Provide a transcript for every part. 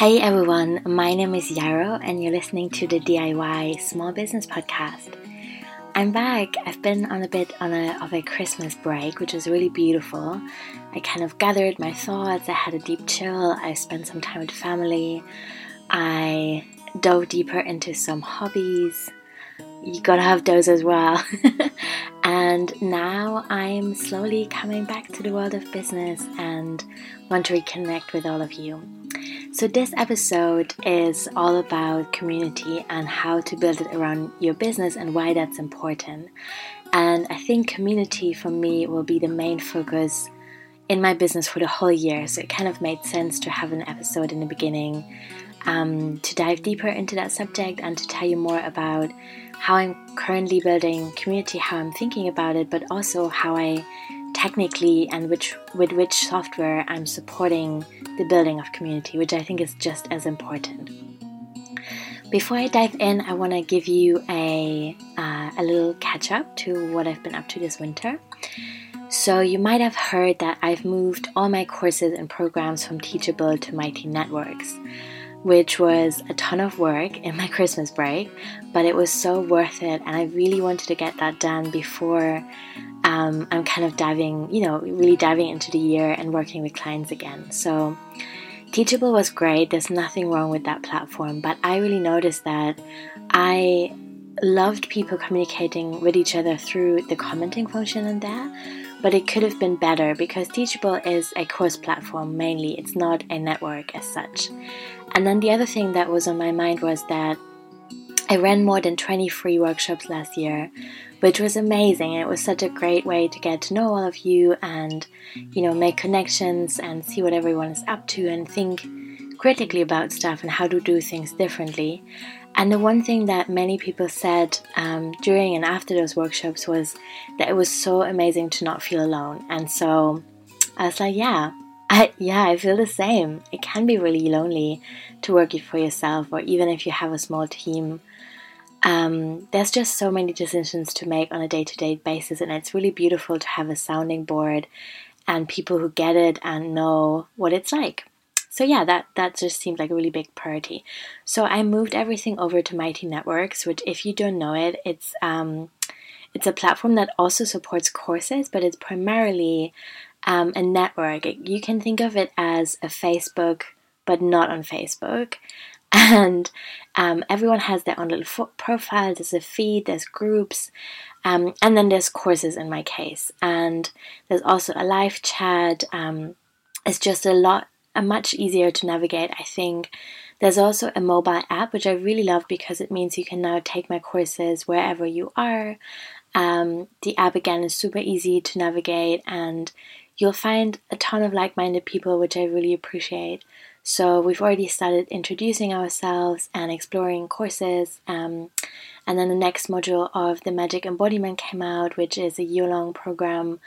Hey everyone, my name is Yarrow, and you're listening to the DIY Small Business Podcast. I'm back. I've been on a bit on a, of a Christmas break, which was really beautiful. I kind of gathered my thoughts. I had a deep chill. I spent some time with family. I dove deeper into some hobbies. You gotta have those as well. and now I'm slowly coming back to the world of business and want to reconnect with all of you. So, this episode is all about community and how to build it around your business and why that's important. And I think community for me will be the main focus in my business for the whole year. So, it kind of made sense to have an episode in the beginning um, to dive deeper into that subject and to tell you more about how I'm currently building community, how I'm thinking about it, but also how I technically and which with which software I'm supporting the building of community, which I think is just as important. Before I dive in, I want to give you a uh, a little catch up to what I've been up to this winter. So you might have heard that I've moved all my courses and programs from Teachable to Mighty Networks which was a ton of work in my Christmas break, but it was so worth it. And I really wanted to get that done before um, I'm kind of diving, you know, really diving into the year and working with clients again. So, Teachable was great. There's nothing wrong with that platform, but I really noticed that I loved people communicating with each other through the commenting function in there but it could have been better because Teachable is a course platform mainly, it's not a network as such. And then the other thing that was on my mind was that I ran more than 20 free workshops last year, which was amazing. It was such a great way to get to know all of you and, you know, make connections and see what everyone is up to and think critically about stuff and how to do things differently. And the one thing that many people said um, during and after those workshops was that it was so amazing to not feel alone. And so I was like, yeah, I, yeah, I feel the same. It can be really lonely to work it for yourself, or even if you have a small team. Um, there's just so many decisions to make on a day to day basis, and it's really beautiful to have a sounding board and people who get it and know what it's like so yeah, that that just seemed like a really big priority. So I moved everything over to Mighty Networks, which if you don't know it, it's um, it's a platform that also supports courses, but it's primarily um, a network. You can think of it as a Facebook, but not on Facebook. And um, everyone has their own little fo- profile. There's a feed. There's groups. Um, and then there's courses in my case. And there's also a live chat. Um, it's just a lot a much easier to navigate, I think. There's also a mobile app, which I really love because it means you can now take my courses wherever you are. Um, the app again is super easy to navigate, and you'll find a ton of like minded people, which I really appreciate. So, we've already started introducing ourselves and exploring courses. Um, and then the next module of the Magic Embodiment came out, which is a year long program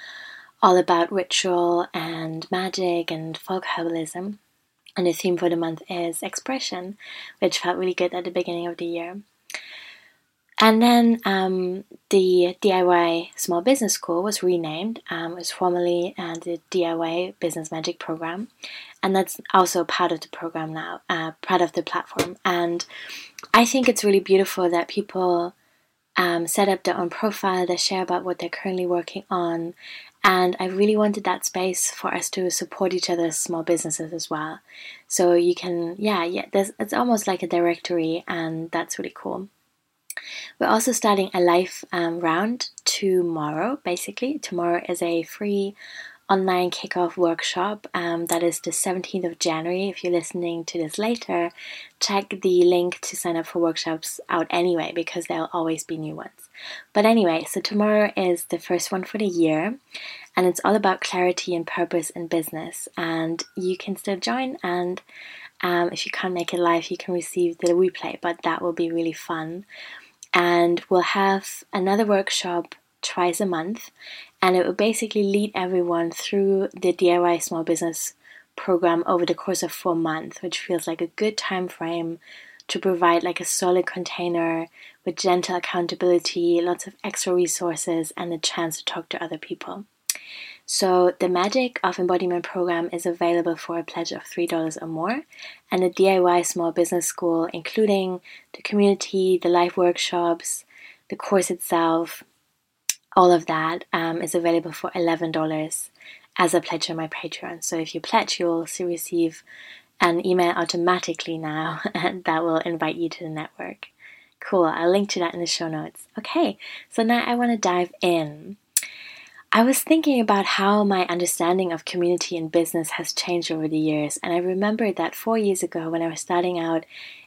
all about ritual and magic and folk herbalism. And the theme for the month is expression, which felt really good at the beginning of the year. And then um, the DIY Small Business School was renamed. Um, it was formerly uh, the DIY Business Magic Program, and that's also part of the program now, uh, part of the platform. And I think it's really beautiful that people um, set up their own profile, they share about what they're currently working on, and I really wanted that space for us to support each other's small businesses as well. So you can, yeah, yeah, it's almost like a directory, and that's really cool. We're also starting a live um, round tomorrow, basically. Tomorrow is a free online kickoff workshop. Um, that is the 17th of January. If you're listening to this later, check the link to sign up for workshops out anyway because there'll always be new ones. But anyway, so tomorrow is the first one for the year and it's all about clarity and purpose in business. And you can still join and um, if you can't make it live, you can receive the replay, but that will be really fun. And we'll have another workshop twice a month, and it will basically lead everyone through the DIY small business program over the course of four months, which feels like a good time frame to provide like a solid container with gentle accountability, lots of extra resources, and a chance to talk to other people. So the Magic of Embodiment program is available for a pledge of $3 or more, and the DIY Small Business School, including the community, the live workshops, the course itself, all of that um, is available for $11 as a pledge on my Patreon. So if you pledge, you'll receive an email automatically now, and that will invite you to the network. Cool, I'll link to that in the show notes. Okay, so now I want to dive in. I was thinking about how my understanding of community and business has changed over the years, and I remembered that four years ago when I was starting out,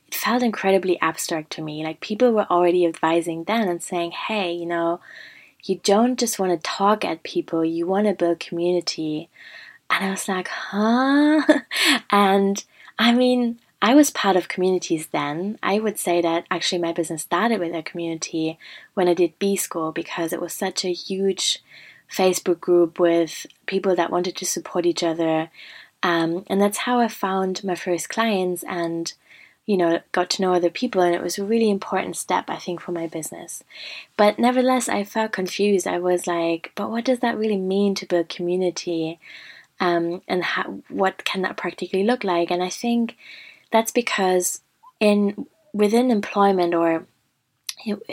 it felt incredibly abstract to me. Like people were already advising then and saying, hey, you know, you don't just want to talk at people, you want to build community. And I was like, huh? and I mean, I was part of communities then. I would say that actually my business started with a community when I did B School because it was such a huge Facebook group with people that wanted to support each other. Um, and that's how I found my first clients and you know, got to know other people, and it was a really important step, I think, for my business. But nevertheless, I felt confused. I was like, but what does that really mean to build community? Um, and how, what can that practically look like? And I think that's because in within employment or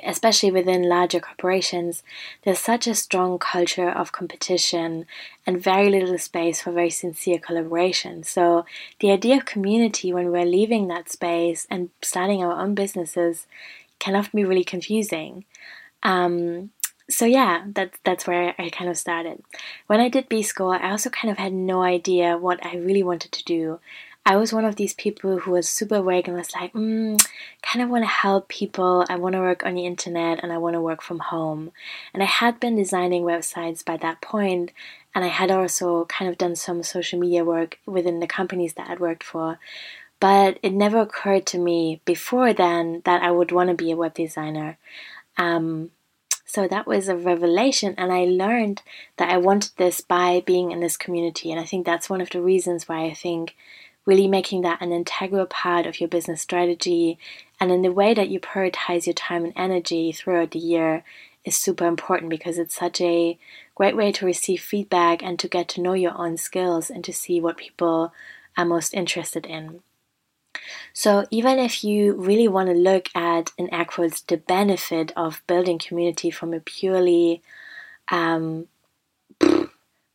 especially within larger corporations, there's such a strong culture of competition and very little space for very sincere collaboration. So, the idea of community when we're leaving that space and starting our own businesses can often be really confusing. Um, so yeah, that's that's where I kind of started. When I did B School, I also kind of had no idea what I really wanted to do. I was one of these people who was super awake and was like, mm, kind of want to help people. I want to work on the internet and I want to work from home. And I had been designing websites by that point, and I had also kind of done some social media work within the companies that I'd worked for. But it never occurred to me before then that I would want to be a web designer. Um, so that was a revelation, and I learned that I wanted this by being in this community. And I think that's one of the reasons why I think really making that an integral part of your business strategy and in the way that you prioritize your time and energy throughout the year is super important because it's such a great way to receive feedback and to get to know your own skills and to see what people are most interested in. So, even if you really want to look at, in air quotes, the benefit of building community from a purely um,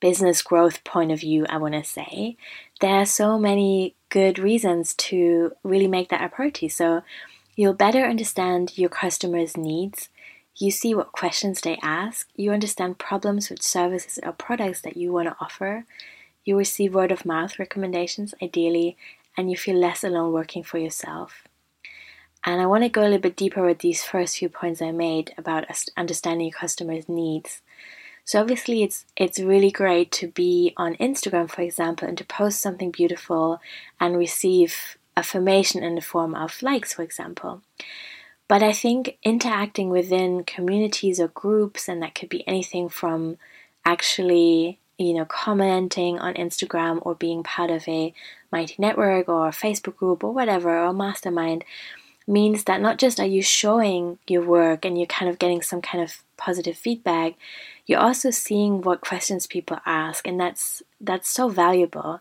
business growth point of view, I want to say, there are so many good reasons to really make that a priority. So you'll better understand your customers' needs. You see what questions they ask. You understand problems with services or products that you want to offer. You receive word of mouth recommendations, ideally, and you feel less alone working for yourself. And I want to go a little bit deeper with these first few points I made about understanding your customers' needs. So obviously it's it's really great to be on Instagram for example and to post something beautiful and receive affirmation in the form of likes for example. But I think interacting within communities or groups and that could be anything from actually you know commenting on Instagram or being part of a mighty network or a Facebook group or whatever or mastermind means that not just are you showing your work and you're kind of getting some kind of positive feedback you're also seeing what questions people ask and that's that's so valuable.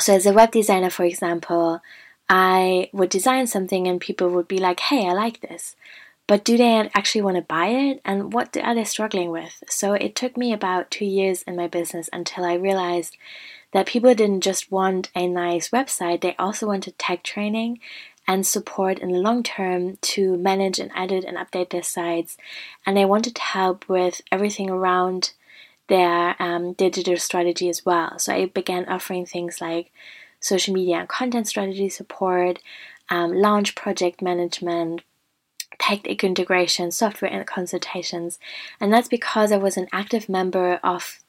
So as a web designer for example i would design something and people would be like hey i like this. But do they actually want to buy it? And what are they struggling with? So it took me about two years in my business until i realized that people didn't just want a nice website they also wanted tech training and support in the long term to manage and edit and update their sites. And they wanted help with everything around their um, digital strategy as well. So I began offering things like social media and content strategy support, um, launch project management, tech integration, software consultations. And that's because I was an active member of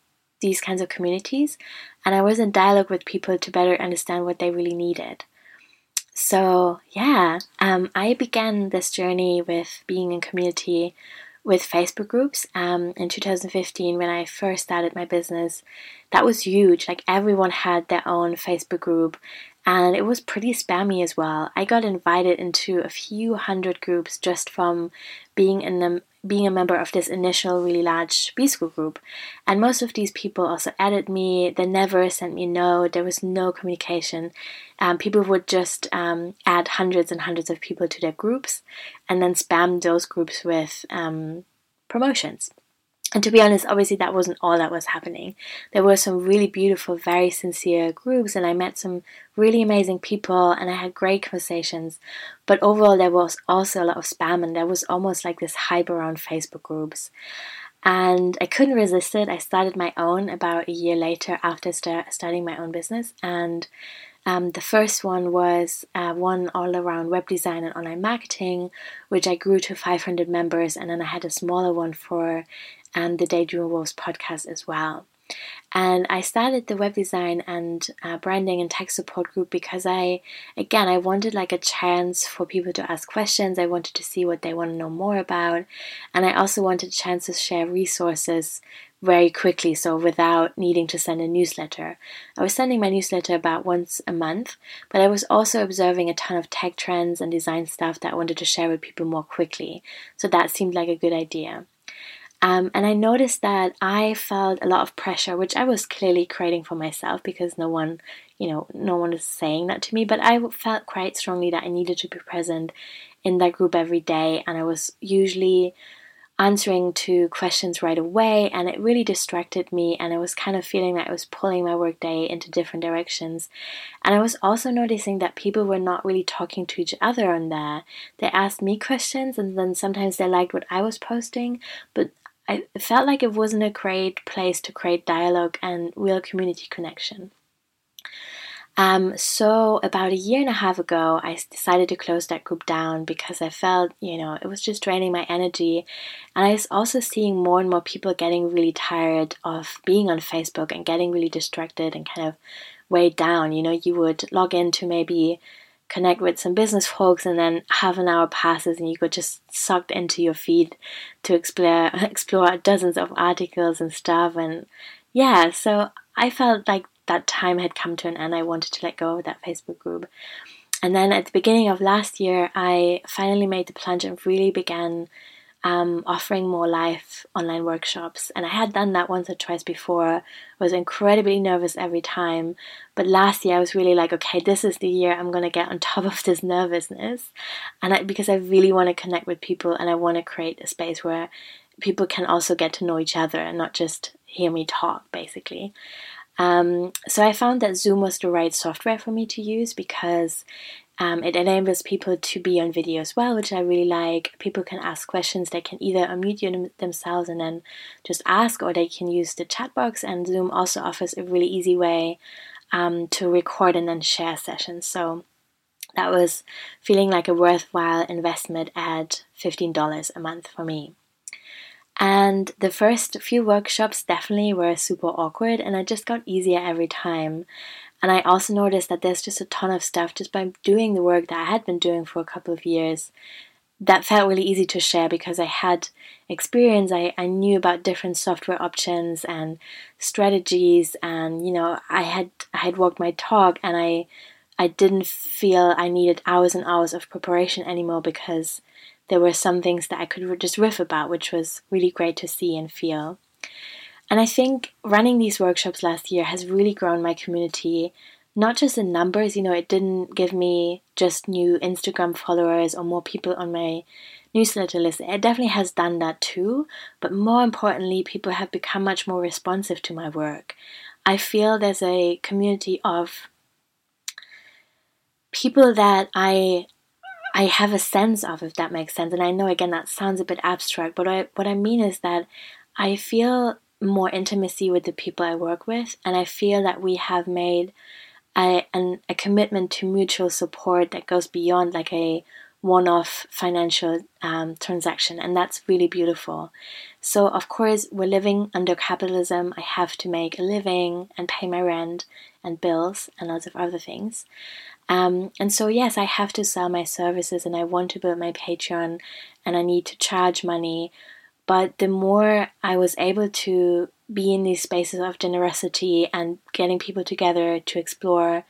these kinds of communities and I was in dialogue with people to better understand what they really needed. So, yeah, um, I began this journey with being in community with Facebook groups um, in 2015 when I first started my business. That was huge. Like, everyone had their own Facebook group, and it was pretty spammy as well. I got invited into a few hundred groups just from being in them being a member of this initial really large B school group. And most of these people also added me. They never sent me a note. There was no communication. Um, people would just um, add hundreds and hundreds of people to their groups and then spam those groups with um, promotions. And to be honest, obviously that wasn't all that was happening. There were some really beautiful, very sincere groups, and I met some really amazing people, and I had great conversations. But overall, there was also a lot of spam, and there was almost like this hype around Facebook groups. And I couldn't resist it. I started my own about a year later after start, starting my own business, and um, the first one was uh, one all around web design and online marketing, which I grew to 500 members, and then I had a smaller one for um, the Daydream Wolves podcast as well. And I started the web design and uh, branding and tech support group because I, again, I wanted like a chance for people to ask questions. I wanted to see what they want to know more about. And I also wanted a chance to share resources very quickly, so without needing to send a newsletter. I was sending my newsletter about once a month, but I was also observing a ton of tech trends and design stuff that I wanted to share with people more quickly. So that seemed like a good idea. Um, and I noticed that I felt a lot of pressure, which I was clearly creating for myself because no one, you know, no one was saying that to me. But I felt quite strongly that I needed to be present in that group every day, and I was usually answering to questions right away and it really distracted me and I was kind of feeling that I was pulling my workday into different directions. And I was also noticing that people were not really talking to each other on there. They asked me questions and then sometimes they liked what I was posting, but I felt like it wasn't a great place to create dialogue and real community connection. Um, so about a year and a half ago, I decided to close that group down because I felt, you know, it was just draining my energy. And I was also seeing more and more people getting really tired of being on Facebook and getting really distracted and kind of weighed down. You know, you would log into maybe connect with some business folks and then half an hour passes and you got just sucked into your feed to explore explore dozens of articles and stuff. And yeah so i felt like that time had come to an end. I wanted to let go of that facebook group. And then at the beginning of last year i finally made the plunge and really began um, offering more live online workshops. And I had done that once or twice before. I was incredibly nervous every time. But last year I was really like, okay, this is the year I'm going to get on top of this nervousness. And I, because I really want to connect with people and I want to create a space where people can also get to know each other and not just hear me talk, basically. Um, so I found that Zoom was the right software for me to use because um, it enables people to be on video as well, which I really like. People can ask questions. They can either unmute you themselves and then just ask, or they can use the chat box. And Zoom also offers a really easy way um, to record and then share sessions. So that was feeling like a worthwhile investment at $15 a month for me. And the first few workshops definitely were super awkward, and it just got easier every time. And I also noticed that there's just a ton of stuff just by doing the work that I had been doing for a couple of years that felt really easy to share because I had experience. I, I knew about different software options and strategies and you know I had I had walked my talk and I I didn't feel I needed hours and hours of preparation anymore because there were some things that I could just riff about, which was really great to see and feel. And I think running these workshops last year has really grown my community, not just in numbers, you know, it didn't give me just new Instagram followers or more people on my newsletter list. It definitely has done that too, but more importantly, people have become much more responsive to my work. I feel there's a community of people that I I have a sense of if that makes sense. And I know again that sounds a bit abstract, but I, what I mean is that I feel more intimacy with the people I work with, and I feel that we have made a, an, a commitment to mutual support that goes beyond like a one off financial um, transaction, and that's really beautiful. So, of course, we're living under capitalism. I have to make a living and pay my rent and bills and lots of other things. Um, and so, yes, I have to sell my services and I want to build my Patreon and I need to charge money but the more I was able to be in these spaces of generosity and getting people together to explore,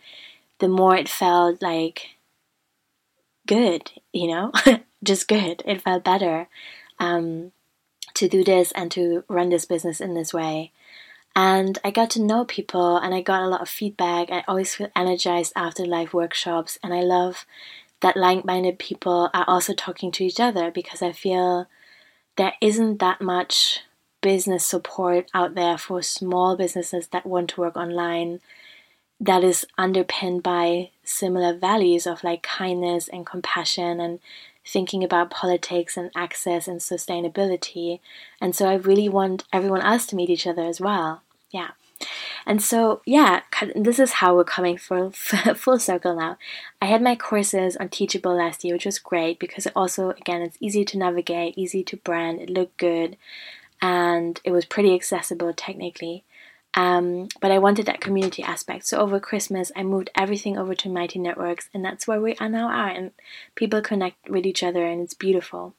the more it felt like good, you know, just good. It felt better. Um, to do this and to run this business in this way. And I got to know people and I got a lot of feedback. I always feel energized after live workshops. And I love that like minded people are also talking to each other because I feel there isn't that much business support out there for small businesses that want to work online that is underpinned by similar values of like kindness and compassion and thinking about politics and access and sustainability. And so I really want everyone else to meet each other as well. Yeah. And so, yeah, this is how we're coming full, full circle now. I had my courses on Teachable last year, which was great because it also, again, it's easy to navigate, easy to brand, it looked good, and it was pretty accessible technically. Um, but I wanted that community aspect. So over Christmas, I moved everything over to Mighty Networks, and that's where we are now are, and people connect with each other, and it's beautiful.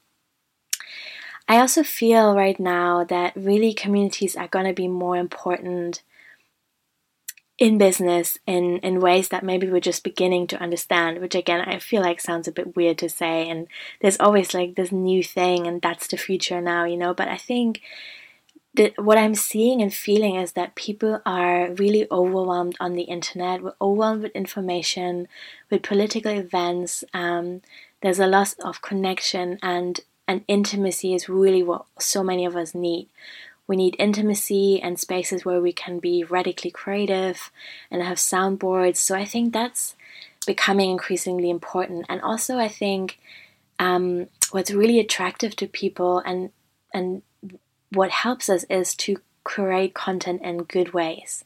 I also feel right now that really communities are going to be more important in business in, in ways that maybe we're just beginning to understand, which again, I feel like sounds a bit weird to say. And there's always like this new thing, and that's the future now, you know. But I think that what I'm seeing and feeling is that people are really overwhelmed on the internet. We're overwhelmed with information, with political events. Um, there's a loss of connection, and and intimacy is really what so many of us need. We need intimacy and spaces where we can be radically creative and have soundboards. So I think that's becoming increasingly important. And also, I think um, what's really attractive to people and and what helps us is to create content in good ways.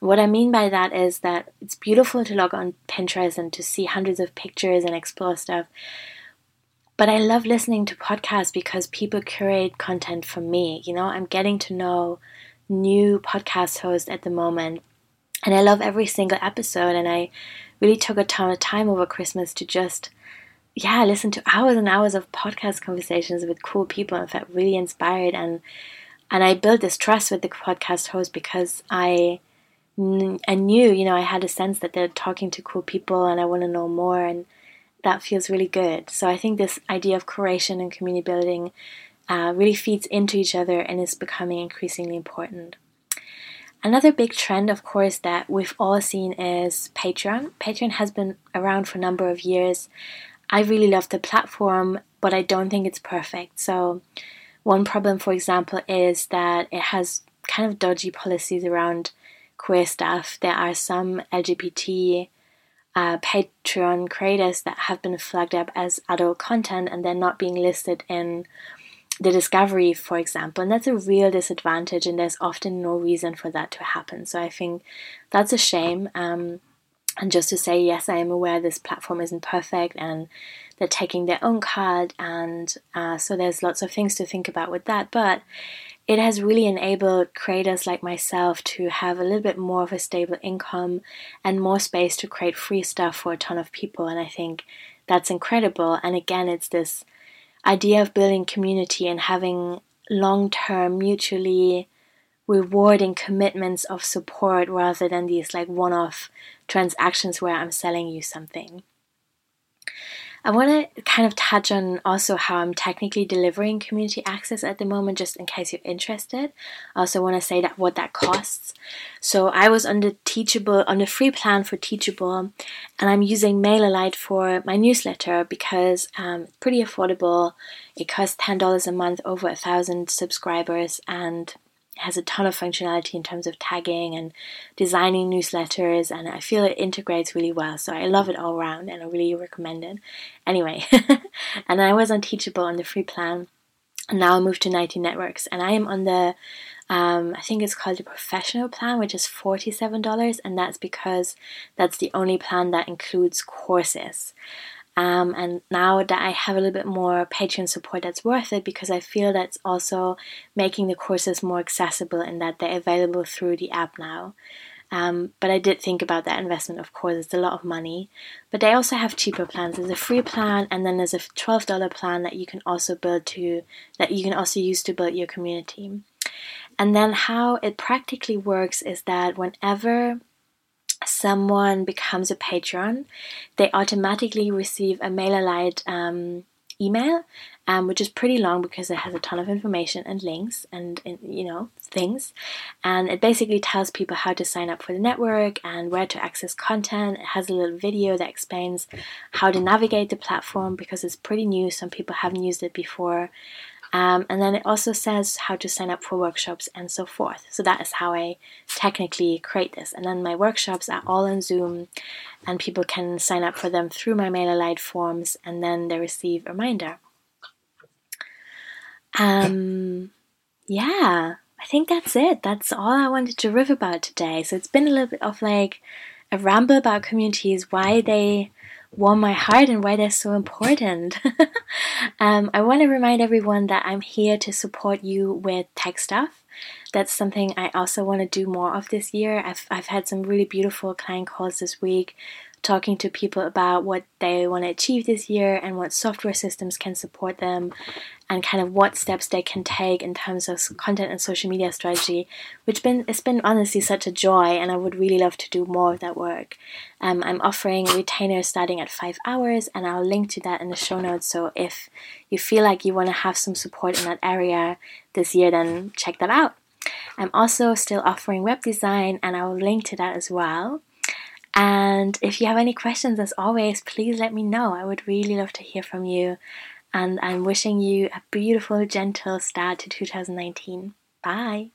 What I mean by that is that it's beautiful to log on Pinterest and to see hundreds of pictures and explore stuff, but I love listening to podcasts because people curate content for me. You know, I'm getting to know new podcast hosts at the moment. And I love every single episode. And I really took a ton of time over Christmas to just, yeah, listen to hours and hours of podcast conversations with cool people and felt really inspired. And and I built this trust with the podcast host because I I knew, you know, I had a sense that they're talking to cool people and I want to know more. And that feels really good. So I think this idea of curation and community building uh, really feeds into each other and is becoming increasingly important. Another big trend, of course, that we've all seen is Patreon. Patreon has been around for a number of years. I really love the platform, but I don't think it's perfect. So, one problem, for example, is that it has kind of dodgy policies around queer stuff. There are some LGBT uh, Patreon creators that have been flagged up as adult content and they're not being listed in the discovery, for example. And that's a real disadvantage, and there's often no reason for that to happen. So I think that's a shame. Um, and just to say, yes, I am aware this platform isn't perfect and they're taking their own card, and uh, so there's lots of things to think about with that. But it has really enabled creators like myself to have a little bit more of a stable income and more space to create free stuff for a ton of people. And I think that's incredible. And again, it's this idea of building community and having long term, mutually rewarding commitments of support rather than these like one off transactions where I'm selling you something. I want to kind of touch on also how I'm technically delivering community access at the moment, just in case you're interested. I also want to say that what that costs. So I was on the Teachable, on the free plan for Teachable, and I'm using MailerLite for my newsletter because um, it's pretty affordable. It costs ten dollars a month, over a thousand subscribers, and has a ton of functionality in terms of tagging and designing newsletters and I feel it integrates really well so I love it all around and I really recommend it. Anyway and I was on Teachable on the free plan. And now I moved to Mighty Networks and I am on the um, I think it's called the professional plan which is $47 and that's because that's the only plan that includes courses um, and now that I have a little bit more Patreon support, that's worth it because I feel that's also making the courses more accessible and that they're available through the app now. Um, but I did think about that investment, of course, it's a lot of money. But they also have cheaper plans. There's a free plan, and then there's a $12 plan that you can also build to, that you can also use to build your community. And then how it practically works is that whenever someone becomes a patron, they automatically receive a MailerLite um, email, um, which is pretty long because it has a ton of information and links and you know things, and it basically tells people how to sign up for the network and where to access content. It has a little video that explains how to navigate the platform because it's pretty new. Some people haven't used it before. Um, and then it also says how to sign up for workshops and so forth. So that is how I technically create this. And then my workshops are all on Zoom, and people can sign up for them through my MailerLite forms, and then they receive a reminder. Um, yeah, I think that's it. That's all I wanted to riff about today. So it's been a little bit of like a ramble about communities, why they warm my heart and why they're so important. um, I want to remind everyone that I'm here to support you with tech stuff. That's something I also want to do more of this year. I've, I've had some really beautiful client calls this week talking to people about what they want to achieve this year and what software systems can support them and kind of what steps they can take in terms of content and social media strategy which been it's been honestly such a joy and i would really love to do more of that work. Um, i'm offering retainers starting at five hours and i'll link to that in the show notes. So if you feel like you want to have some support in that area this year then check that out. I'm also still offering web design and i will link to that as well and if you have any questions, as always, please let me know. I would really love to hear from you. And I'm wishing you a beautiful, gentle start to 2019. Bye.